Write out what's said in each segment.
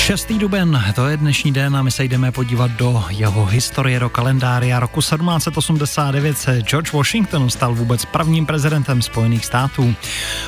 6. duben, to je dnešní den a my se jdeme podívat do jeho historie, do kalendária. Roku 1789 se George Washington stal vůbec prvním prezidentem Spojených států.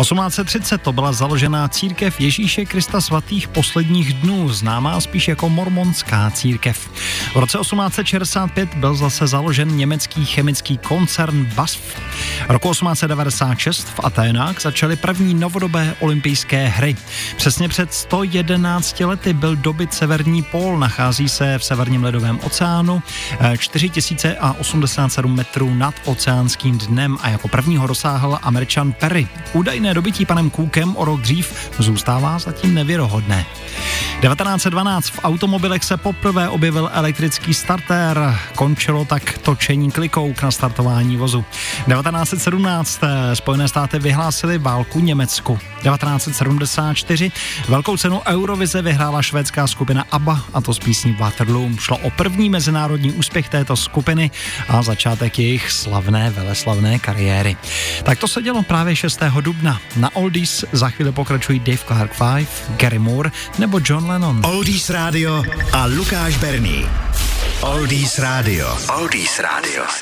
1830 to byla založená církev Ježíše Krista svatých posledních dnů, známá spíš jako mormonská církev. V roce 1865 byl zase založen německý chemický koncern BASF. Roku 1896 v Aténách začaly první novodobé olympijské hry. Přesně před 111 lety byl dobyt severní pól, nachází se v severním ledovém oceánu 4087 eh, metrů nad oceánským dnem a jako prvního dosáhl američan Perry. Údajné dobytí panem Cookem o rok dřív zůstává zatím nevěrohodné. 1912 v automobilech se poprvé objevil elektrický starter, končilo tak točení klikou k nastartování vozu. 1917 eh, Spojené státy vyhlásily válku Německu. 1974 velkou cenu Eurovize vyhrála švédská skupina ABBA a to z písní Waterloo. Šlo o první mezinárodní úspěch této skupiny a začátek jejich slavné, veleslavné kariéry. Tak to se dělo právě 6. dubna. Na Oldies za chvíli pokračují Dave Clark 5, Gary Moore nebo John Lennon. Oldies Radio a Lukáš Berný. Oldies Radio. Oldies Radio.